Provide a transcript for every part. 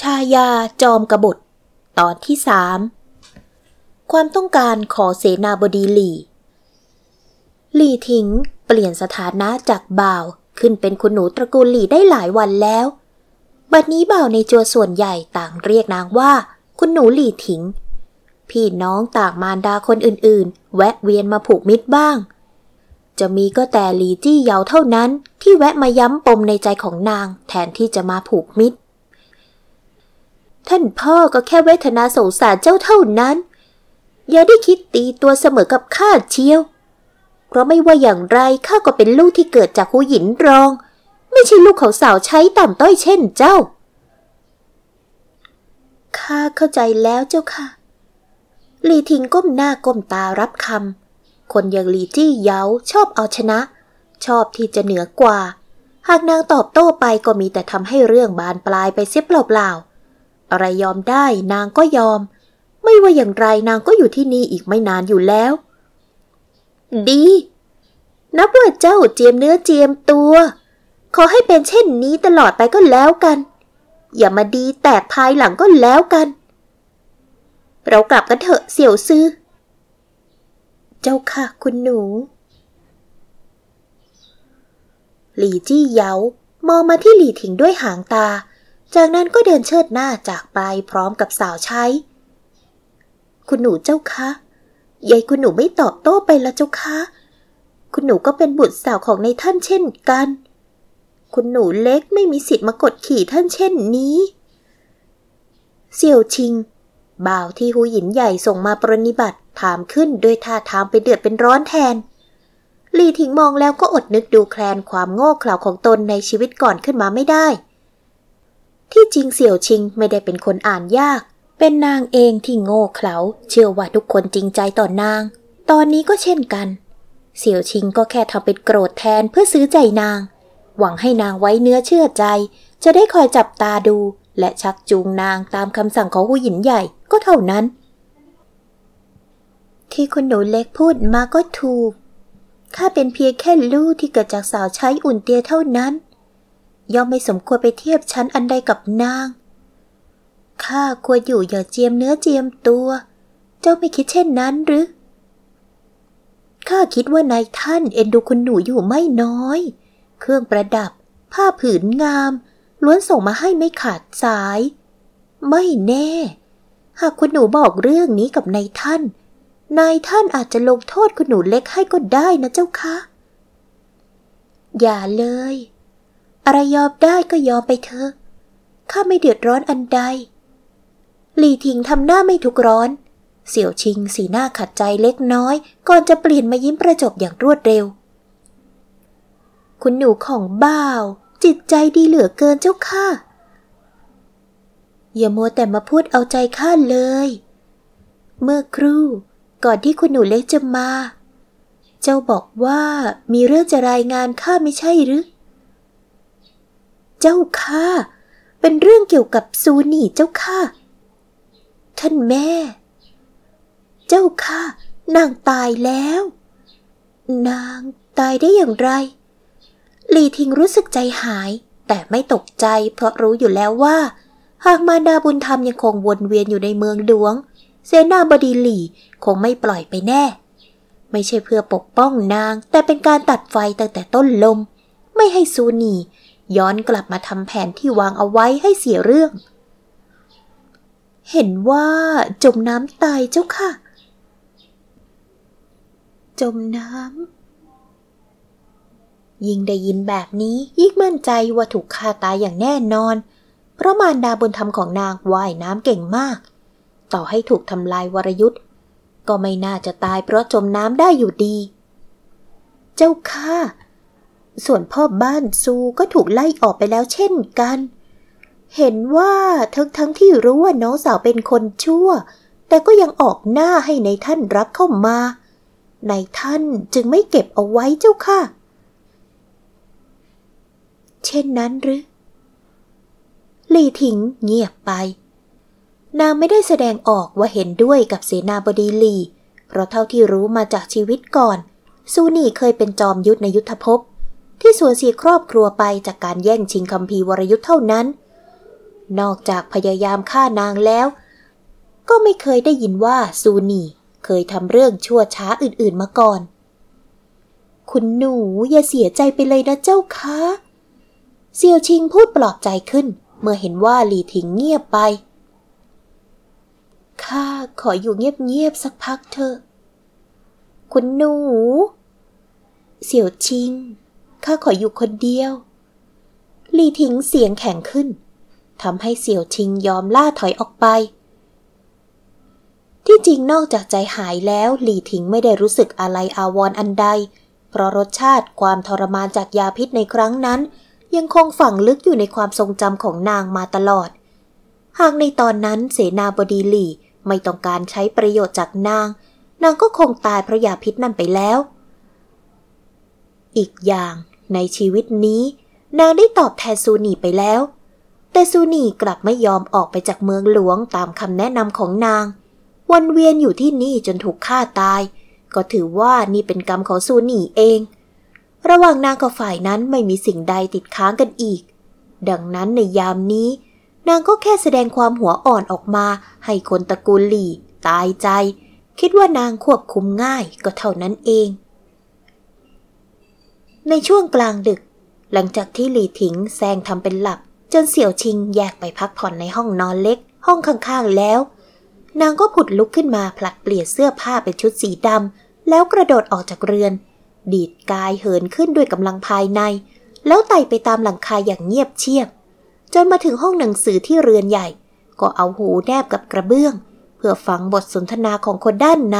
ชายาจอมกบฏ ตอนที่สามความต้องการขอเสนาบดีหลี่ หลี่ทิงเปลี่ยนสถานะจากบ่าวขึ้นเป็นคุณหนูตระกูลหลี่ได้หลายวันแล้ว บัดนี้บ่าวในจัวส่วนใหญ่ต่างเรียกนางว่า คุณหนูหลี่ทิง พี่น้องต่างมารดาคนอื่นๆ แวะเวียนมาผูกมิตรบ้าง จะมีก็แต่หลีจี้เยาเท่านั้นที่แวะมาย้ำปมในใจของนางแทนที่จะมาผูกมิตร ท่านพ่อก็แค่เวทนาสงสารเจ้าเท่านั้น อย่าได้คิดตีตัวเสมอกับข้าเชียว เพราะไม่ว่าอย่างไรข้าก็เป็นลูกที่เกิดจากหูหยินรอง ไม่ใช่ลูกของสาวใช้ต่ำต้อยเช่นเจ้า ข้าเข้าใจแล้วเจ้าค่ะหลีทิงก้มหน้าก้มตารับคำ คนอย่างหลีจี้เยาชอบเอาชนะ ชอบที่จะเหนือกว่า หากนางตอบโต้ไปก็มีแต่ทำให้เรื่องบานปลายไปเสียเปล่าๆ อะไรยอมได้นางก็ยอม ไม่ว่าอย่างไรนางก็อยู่ที่นี่อีกไม่นานอยู่แล้ว ดี นับว่าเจ้าเจียมเนื้อเจียมตัว ขอให้เป็นเช่นนี้ตลอดไปก็แล้วกัน อย่ามาดีแตกภายหลังก็แล้วกัน เรากลับกันเถอะเสี่ยวซื้อ เจ้าค่ะคุณหนูหลี่จี้เยามองมาที่หลี่ถิงด้วยหางตา จากนั้นก็เดินเชิดหน้าจากไปพร้อมกับสาวใช้ คุณหนูเจ้าคะยายคุณหนูไม่ตอบโต้ไปละเจ้าคะ คุณหนูก็เป็นบุตรสาวของในท่านเช่นกัน คุณหนูเล็กไม่มีสิทธิ์มากดขี่ท่านเช่นนี้ เสี่ยวชิง บ่าวที่หูหยินใหญ่ส่งมาปรนิบัติถามขึ้นด้วยท่าทางไปเดือดเป็นร้อนแทนลีถิงมองแล้วก็อดนึกดูแคลนความโง่เขลาของตนในชีวิตก่อนขึ้นมาไม่ได้ ที่จริงเสี่ยวชิงไม่ได้เป็นคนอ่านยาก เป็นนางเองที่โง่เขลาเชื่อว่าทุกคนจริงใจต่อนาง ตอนนี้ก็เช่นกัน เสี่ยวชิงก็แค่ทำเป็นโกรธแทนเพื่อซื้อใจนาง หวังให้นางไว้เนื้อเชื่อใจ จะได้คอยจับตาดู และชักจูงนางตามคำสั่งของหูหยินใหญ่ก็เท่านั้น ที่คุณหนูเล็กพูดมาก็ถูกข้าเป็นเพียงแค่ลูกที่เกิดจากสาวใช้อุ่นเตียเท่านั้น ย่อมไม่สมควรไปเทียบชั้นอันใดกับนาง ข้าควรอยู่อย่าเจียมเนื้อเจียมตัว เจ้าไม่คิดเช่นนั้นหรือ ข้าคิดว่านายท่านเอ็นดูคุณหนูอยู่ไม่น้อย เครื่องประดับ ผ้าผืนงาม ล้วนส่งมาให้ไม่ขาดสาย ไม่แน่ หากคุณหนูบอกเรื่องนี้กับนายท่าน นายท่านอาจจะลงโทษคุณหนูเล็กให้ก็ได้นะเจ้าคะอย่าเลย อะไรยอมได้ก็ยอมไปเถอะ ข้าไม่เดือดร้อนอันใด หลี่ทิงทำหน้าไม่ทุกร้อน เสี่ยวชิงสีหน้าขัดใจเล็กน้อย ก่อนจะเปลี่ยนมายิ้มประจบอย่างรวดเร็ว คุณหนูของบ้าว จิตใจดีเหลือเกินเจ้าค่ะ อย่ามัวแต่มาพูดเอาใจข้าเลย เมื่อครู่ ก่อนที่คุณหนูเล็กจะมา เจ้าบอกว่ามีเรื่องจะรายงานข้าไม่ใช่หรือ เจ้าข้าเป็นเรื่องเกี่ยวกับซูนี่เจ้าข้าท่านแม่ เจ้าข้านางตายแล้ว นางตายได้อย่างไร ลีทิงรู้สึกใจหาย แต่ไม่ตกใจเพราะรู้อยู่แล้วว่า หากมาดาบุญธรรมยังคงวนเวียนอยู่ในเมืองหลวง เสนาบดีหลี่คงไม่ปล่อยไปแน่ ไม่ใช่เพื่อปกป้องนาง แต่เป็นการตัดไฟตั้งแต่ต้นลม ไม่ให้ซูนี ย้อนกลับมาทำแผนที่วางเอาไว้ให้เสียเรื่อง เห็นว่าจมน้ำตายเจ้าค่ะ จมน้ำ ยิ่งได้ยินแบบนี้ยิ่งมั่นใจว่าถูกฆ่าตายอย่างแน่นอน เพราะมารดาบุญธรรมของนางว่ายน้ำเก่งมาก ต่อให้ถูกทำลายวรยุทธ์ก็ไม่น่าจะตายเพราะจมน้ำได้อยู่ดี เจ้าค่ะ ส่วนพ่อบ้านซูก็ถูกไล่ออกไปแล้วเช่นกัน เห็นว่าทั้งทั้งที่รู้ว่าน้องสาวเป็นคนชั่ว แต่ก็ยังออกหน้าให้ในท่านรับเข้ามา ในท่านจึงไม่เก็บเอาไว้เจ้าค่ะ เช่นนั้นหรือลี่ถิงเงียบไป นางไม่ได้แสดงออกว่าเห็นด้วยกับเสนาบดีลี เพราะเท่าที่รู้มาจากชีวิตก่อน ซูนี่เคยเป็นจอมยุทธในยุทธภพ ที่สูญเสียครอบครัวไปจากการแย่งชิงคำพีวรยุทธ์เท่านั้น นอกจากพยายามฆ่านางแล้ว ก็ไม่เคยได้ยินว่าซูนีเคยทำเรื่องชั่วช้าอื่นๆมาก่อน คุณหนูอย่าเสียใจไปเลยนะเจ้าคะเซียวชิงพูดปลอบใจขึ้น เมื่อเห็นว่าหลีถิงเงียบไป ข้าขออยู่เงียบๆสักพักเถอะ คุณหนู เสี่ยวชิง ข้าขออยู่คนเดียวหลี่ถิงเสียงแข็งขึ้น ทำให้เสี่ยวชิงยอมล่าถอยออกไป ที่จริงนอกจากใจหายแล้วหลี่ถิงไม่ได้รู้สึกอะไรอาวรออันใด เพราะรสชาติความทรมานจากยาพิษในครั้งนั้น ยังคงฝังลึกอยู่ในความทรงจำของนางมาตลอด หากในตอนนั้นเสนาบดีหลี่ไม่ต้องการใช้ประโยชน์จากนาง นางก็คงตายเพราะยาพิษนั่นไปแล้ว อีกอย่างในชีวิตนี้ นางได้ตอบแทนซูนีไปแล้ว แต่ซูนีกลับไม่ยอมออกไปจากเมืองหลวงตามคำแนะนำของนาง วนเวียนอยู่ที่นี่จนถูกฆ่าตาย ก็ถือว่านี่เป็นกรรมของซูนีเอง ระหว่างนางกับฝ่ายนั้นไม่มีสิ่งใดติดค้างกันอีก ดังนั้นในยามนี้ นางก็แค่แสดงความหัวอ่อนออกมา ให้คนตระกูลหลี่ ตายใจ คิดว่านางควบคุมง่ายก็เท่านั้นเอง ในช่วงกลางดึก หลังจากที่หลีถิงแซงทำเป็นหลับ จนเสี่ยวชิงแยกไปพักผ่อนในห้องนอนเล็ก ห้องข้างๆแล้ว นางก็ผุดลุกขึ้นมาผลัดเปลี่ยนเสื้อผ้าเป็นชุดสีดำแล้วกระโดดออกจากเรือน ดีดกายเหินขึ้นด้วยกำลังภายใน แล้วไต่ไปตามหลังคาอย่างเงียบเชียบ จนมาถึงห้องหนังสือที่เรือนใหญ่ ก็เอาหูแนบกับกระเบื้อง เพื่อฟังบทสนทนาของคนด้านใน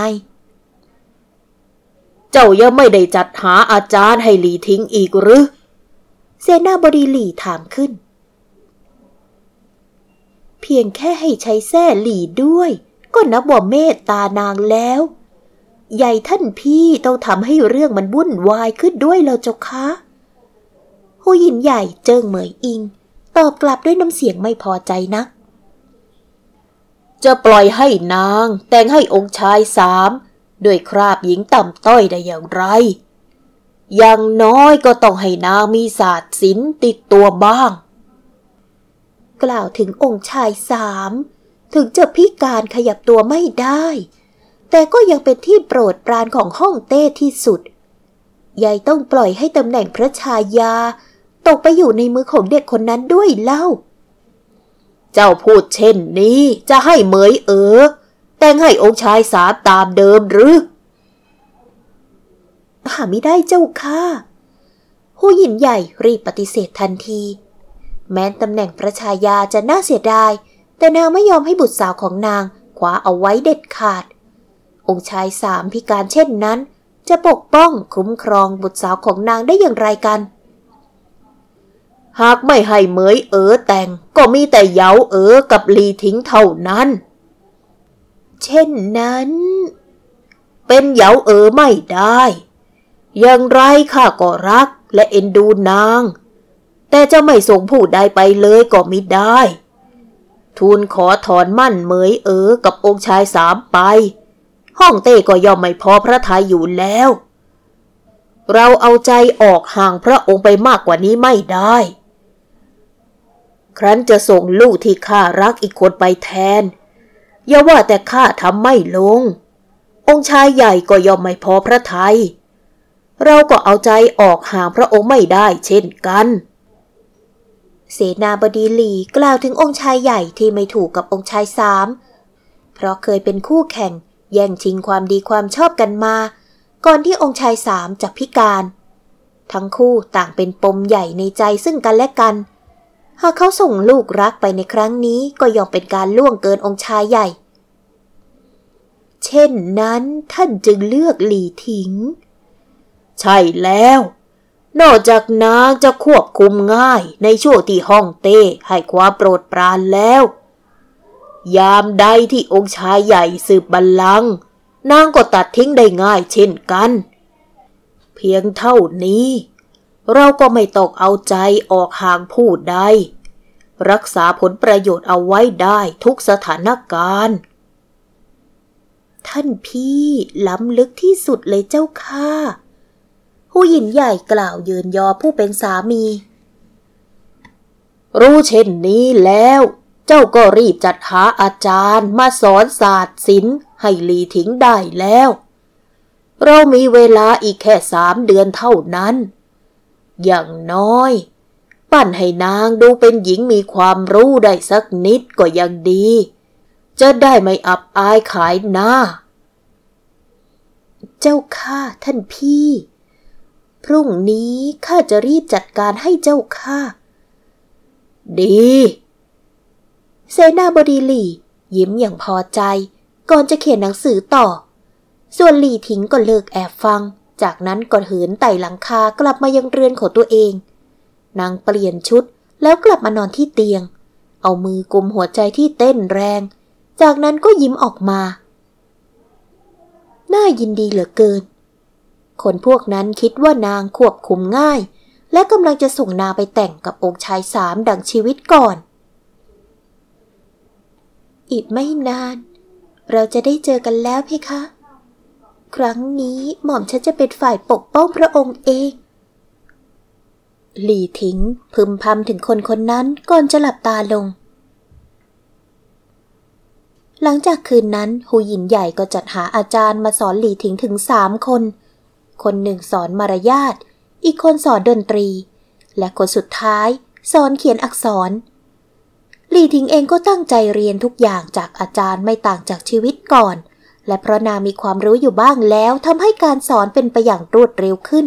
เจ้ายังไม่ได้จัดหาอาจารย์ให้หลีทิ้งอีกหรือ เซนาบดีหลีถามขึ้น เพียงแค่ให้ใช้แส้หลีด้วย ก็นับว่าเมตตานางแล้วใหญ่ท่านพี่ต้องทำให้เรื่องมันวุ่นวายขึ้นด้วยแล้วเจ้าคะหูยินใหญ่เจิงเหมยอิง ตอบกลับด้วยน้ำเสียงไม่พอใจนักจะปล่อยให้นางแต่งให้องค์ชายสาม ด้วยคราบหญิงต่ำต้อยได้อย่างไร อย่างน้อยก็ต้องให้นางมีศาสตร์ศิลติดตัวบ้าง กล่าวถึงองค์ชายสามถึงจะพิการขยับตัวไม่ได้ แต่ก็ยังเป็นที่โปรดปรานของห้องเต้ที่สุด ยายต้องปล่อยให้ตำแหน่งพระชายา ตกไปอยู่ในมือของเด็กคนนั้นด้วยเล่า เจ้าพูดเช่นนี้จะให้เหมยเออ แต่งให้องค์ชายสาตามเดิมหรือหาไม่ได้เจ้าค่ะผู้หญินใหญ่รีบปฏิเสธทันที แม้ตำแหน่งพระชายาจะน่าเสียดาย แต่นางไม่ยอมให้บุตรสาวของนางคว้าเอาไว้เด็ดขาด องค์ชายสามพิการเช่นนั้น จะปกป้องคุ้มครองบุตรสาวของนางได้อย่างไรกัน หากไม่ให้เหมยเอ๋อแต่งก็มีแต่เยาเอ๋อกับลีทิ้งเท่านั้น เช่นนั้น เป็นเหยาเอ๋อไม่ได้ อย่างไรข้าก็รักและเอ็นดูนาง แต่จะไม่ส่งผู้ใดไปเลยก็มิได้ ทูลขอถอนมั่นเหมยเอ๋อกับองค์ชายสามไป ห้องเต้ก็ย่อมไม่พอพระทัยอยู่แล้ว เราเอาใจออกห่างพระองค์ไปมากกว่านี้ไม่ได้ครั้นจะส่งลูกที่ข้ารักอีกคนไปแทน อย่าว่าแต่ข้าทำไม่ลง องค์ชายใหญ่ก็ย่อมไม่พอพระทยัยเราก็เอาใจออกห่างพระองค์ไม่ได้เช่นกัน เสนาบดีหลีกล่าวถึงองค์ชายใหญ่ที่ไม่ถูกกับองค์ชายสาม เพราะเคยเป็นคู่แข่ง แย่งชิงความดีความชอบกันมา ก่อนที่องค์ชายสามจะพิการ ทั้งคู่ต่างเป็นปมใหญ่ในใจซึ่งกันและกัน หากเขาส่งลูกรักไปในครั้งนี้ก็ย่อมเป็นการล่วงเกินองค์ชายใหญ่ เช่นนั้นท่านจึงเลือกหลีถิง ใช่แล้ว นอกจากนางจะควบคุมง่ายในช่วงที่ห้องเต้ให้ความโปรดปรานแล้ว ยามใดที่องค์ชายใหญ่สืบบัลลังก์นางก็ตัดทิ้งได้ง่ายเช่นกัน เพียงเท่านี้ เราก็ไม่ตกเอาใจออกห่างผู้ใด รักษาผลประโยชน์เอาไว้ได้ทุกสถานการณ์ ท่านพี่ล้ำลึกที่สุดเลยเจ้าค่ะ ผู้หญิงใหญ่กล่าวยืนยอผู้เป็นสามี รู้เช่นนี้แล้ว เจ้าก็รีบจัดหาอาจารย์มาสอนศาสตร์ศิลป์ให้หลีทิ้งได้แล้ว เรามีเวลาอีกแค่สามเดือนเท่านั้น อย่างน้อย ปั้นให้นางดูเป็นหญิงมีความรู้ได้สักนิดก็ยังดี จะได้ไม่อับอายขายหน้า เจ้าข้าท่านพี่ พรุ่งนี้ข้าจะรีบจัดการให้เจ้าข้า ดี เซนาบดีหลี่ ยิ้มอย่างพอใจ ก่อนจะเขียนหนังสือต่อ ส่วนหลี่ทิ้งก็เลิกแอบฟัง จากนั้นก็เหินไต่หลังคากลับมายังเรือนของตัวเอง นางเปลี่ยนชุดแล้วกลับมานอนที่เตียง เอามือกุมหัวใจที่เต้นแรง จากนั้นก็ยิ้มออกมา น่ายินดีเหลือเกิน คนพวกนั้นคิดว่านางควบคุมง่าย และกำลังจะส่งนาไปแต่งกับองค์ชายสามดังชีวิตก่อน อีกไม่นาน เราจะได้เจอกันแล้วเพคะ ครั้งนี้หม่อมฉันจะเป็นฝ่ายปกป้องพระองค์เอง หลี่ทิ้งพึมพำถึงคนคนนั้นก่อนจะหลับตาลง หลังจากคืนนั้นหูหยินใหญ่ก็จัดหาอาจารย์มาสอนหลี่ทิ้งถึงสามคน คนหนึ่งสอนมารยาท อีกคนสอนดนตรี และคนสุดท้ายสอนเขียนอักษรหลี่ทิงเองก็ตั้งใจเรียนทุกอย่างจากอาจารย์ไม่ต่างจากชีวิตก่อน และเพราะนางมีความรู้อยู่บ้างแล้วทำให้การสอนเป็นไปอย่างรวดเร็วขึ้น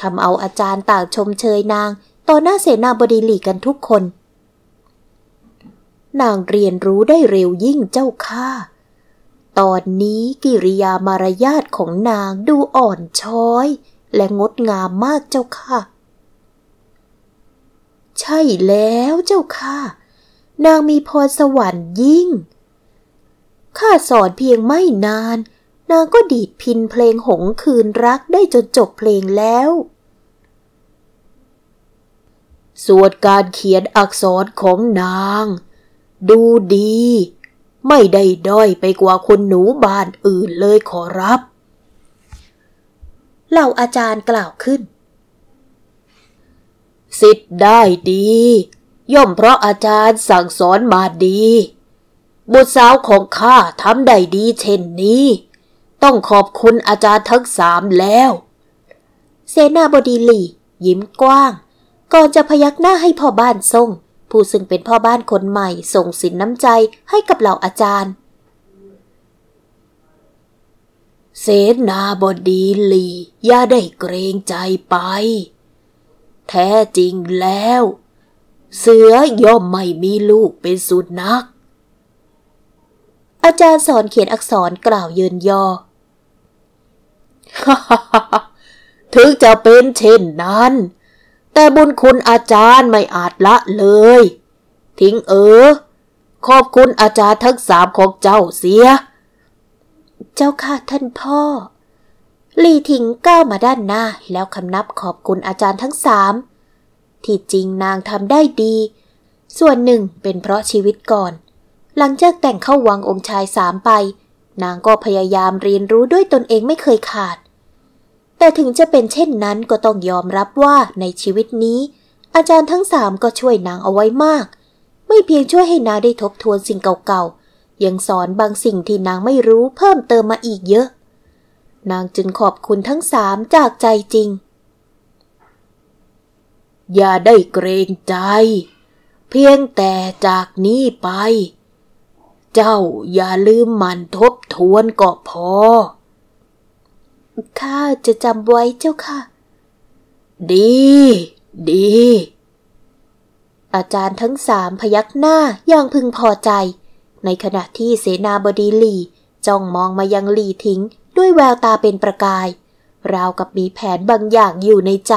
ทำเอาอาจารย์ต่างชมเชยนางต่อหน้าเสนาบดีหลีกันทุกคน นางเรียนรู้ได้เร็วยิ่งเจ้าค่าตอนนี้กิริยามารยาทของนางดูอ่อนช้อย และงดงามมากเจ้าค่ะ ใช่แล้วเจ้าค่ะ นางมีพรสวรรค์ยิ่ง ข้าสอนเพียงไม่นาน นางก็ดีดพินเพลงหงคืนรักได้จนจบเพลงแล้วส่วนการเขียนอักษรของนาง ดูดี ไม่ได้ด้อยไปกว่าคนหนูบ้านอื่นเลยขอรับเหล่าอาจารย์กล่าวขึ้น สิทธิ์ได้ดี ย่อมเพราะอาจารย์สั่งสอนมาดี บุตรสาวของข้าทำได้ดีเช่นนี้ ต้องขอบคุณอาจารย์ทั้งสามแล้ว เสนาบดีหลี่ ยิ้มกว้าง ก่อนจะพยักหน้าให้พ่อบ้านทรงผู้ซึ่งเป็นพ่อบ้านคนใหม่ส่งสินน้ำใจให้กับเหล่าอาจารย์ เสนาบดีลีอย่าได้เกรงใจไป แท้จริงแล้ว เสือย่อมไม่มีลูกเป็นสุนัก อาจารย์สอนเขียนอักษรกล่าวเยินยอถึงจะเป็นเช่นนั้น แต่บุญคุณอาจารย์ไม่อาจละเลย ทิ้งเออ ขอบคุณอาจารย์ทั้งสามของเจ้าเสีย เจ้าค่ะท่านพ่อ ลีทิงก้าวมาด้านหน้าแล้วคำนับขอบคุณอาจารย์ทั้งสาม ที่จริงนางทำได้ดี ส่วนหนึ่งเป็นเพราะชีวิตก่อน หลังจากแต่งเข้าวังองค์ชายสามไป นางก็พยายามเรียนรู้ด้วยตนเองไม่เคยขาด แต่ถึงจะเป็นเช่นนั้นก็ต้องยอมรับว่าในชีวิตนี้ อาจารย์ทั้งสามก็ช่วยนางเอาไว้มาก ไม่เพียงช่วยให้นางได้ทบทวนสิ่งเก่าๆ ยังสอนบางสิ่งที่นางไม่รู้เพิ่มเติมมาอีกเยอะ นางจึงขอบคุณทั้งสามจากใจจริง อย่าได้เกรงใจ เพียงแต่จากนี้ไป เจ้าอย่าลืมมันทบทวนก็พอ ข้าจะจำไว้เจ้าค่ะ ดี ดี อาจารย์ทั้งสามพยักหน้าอย่างพึงพอใจ ในขณะที่เสนาบดีหลี่จ้องมองมายังหลี่ทิ้งด้วยแววตาเป็นประกาย ราวกับมีแผนบางอย่างอยู่ในใจ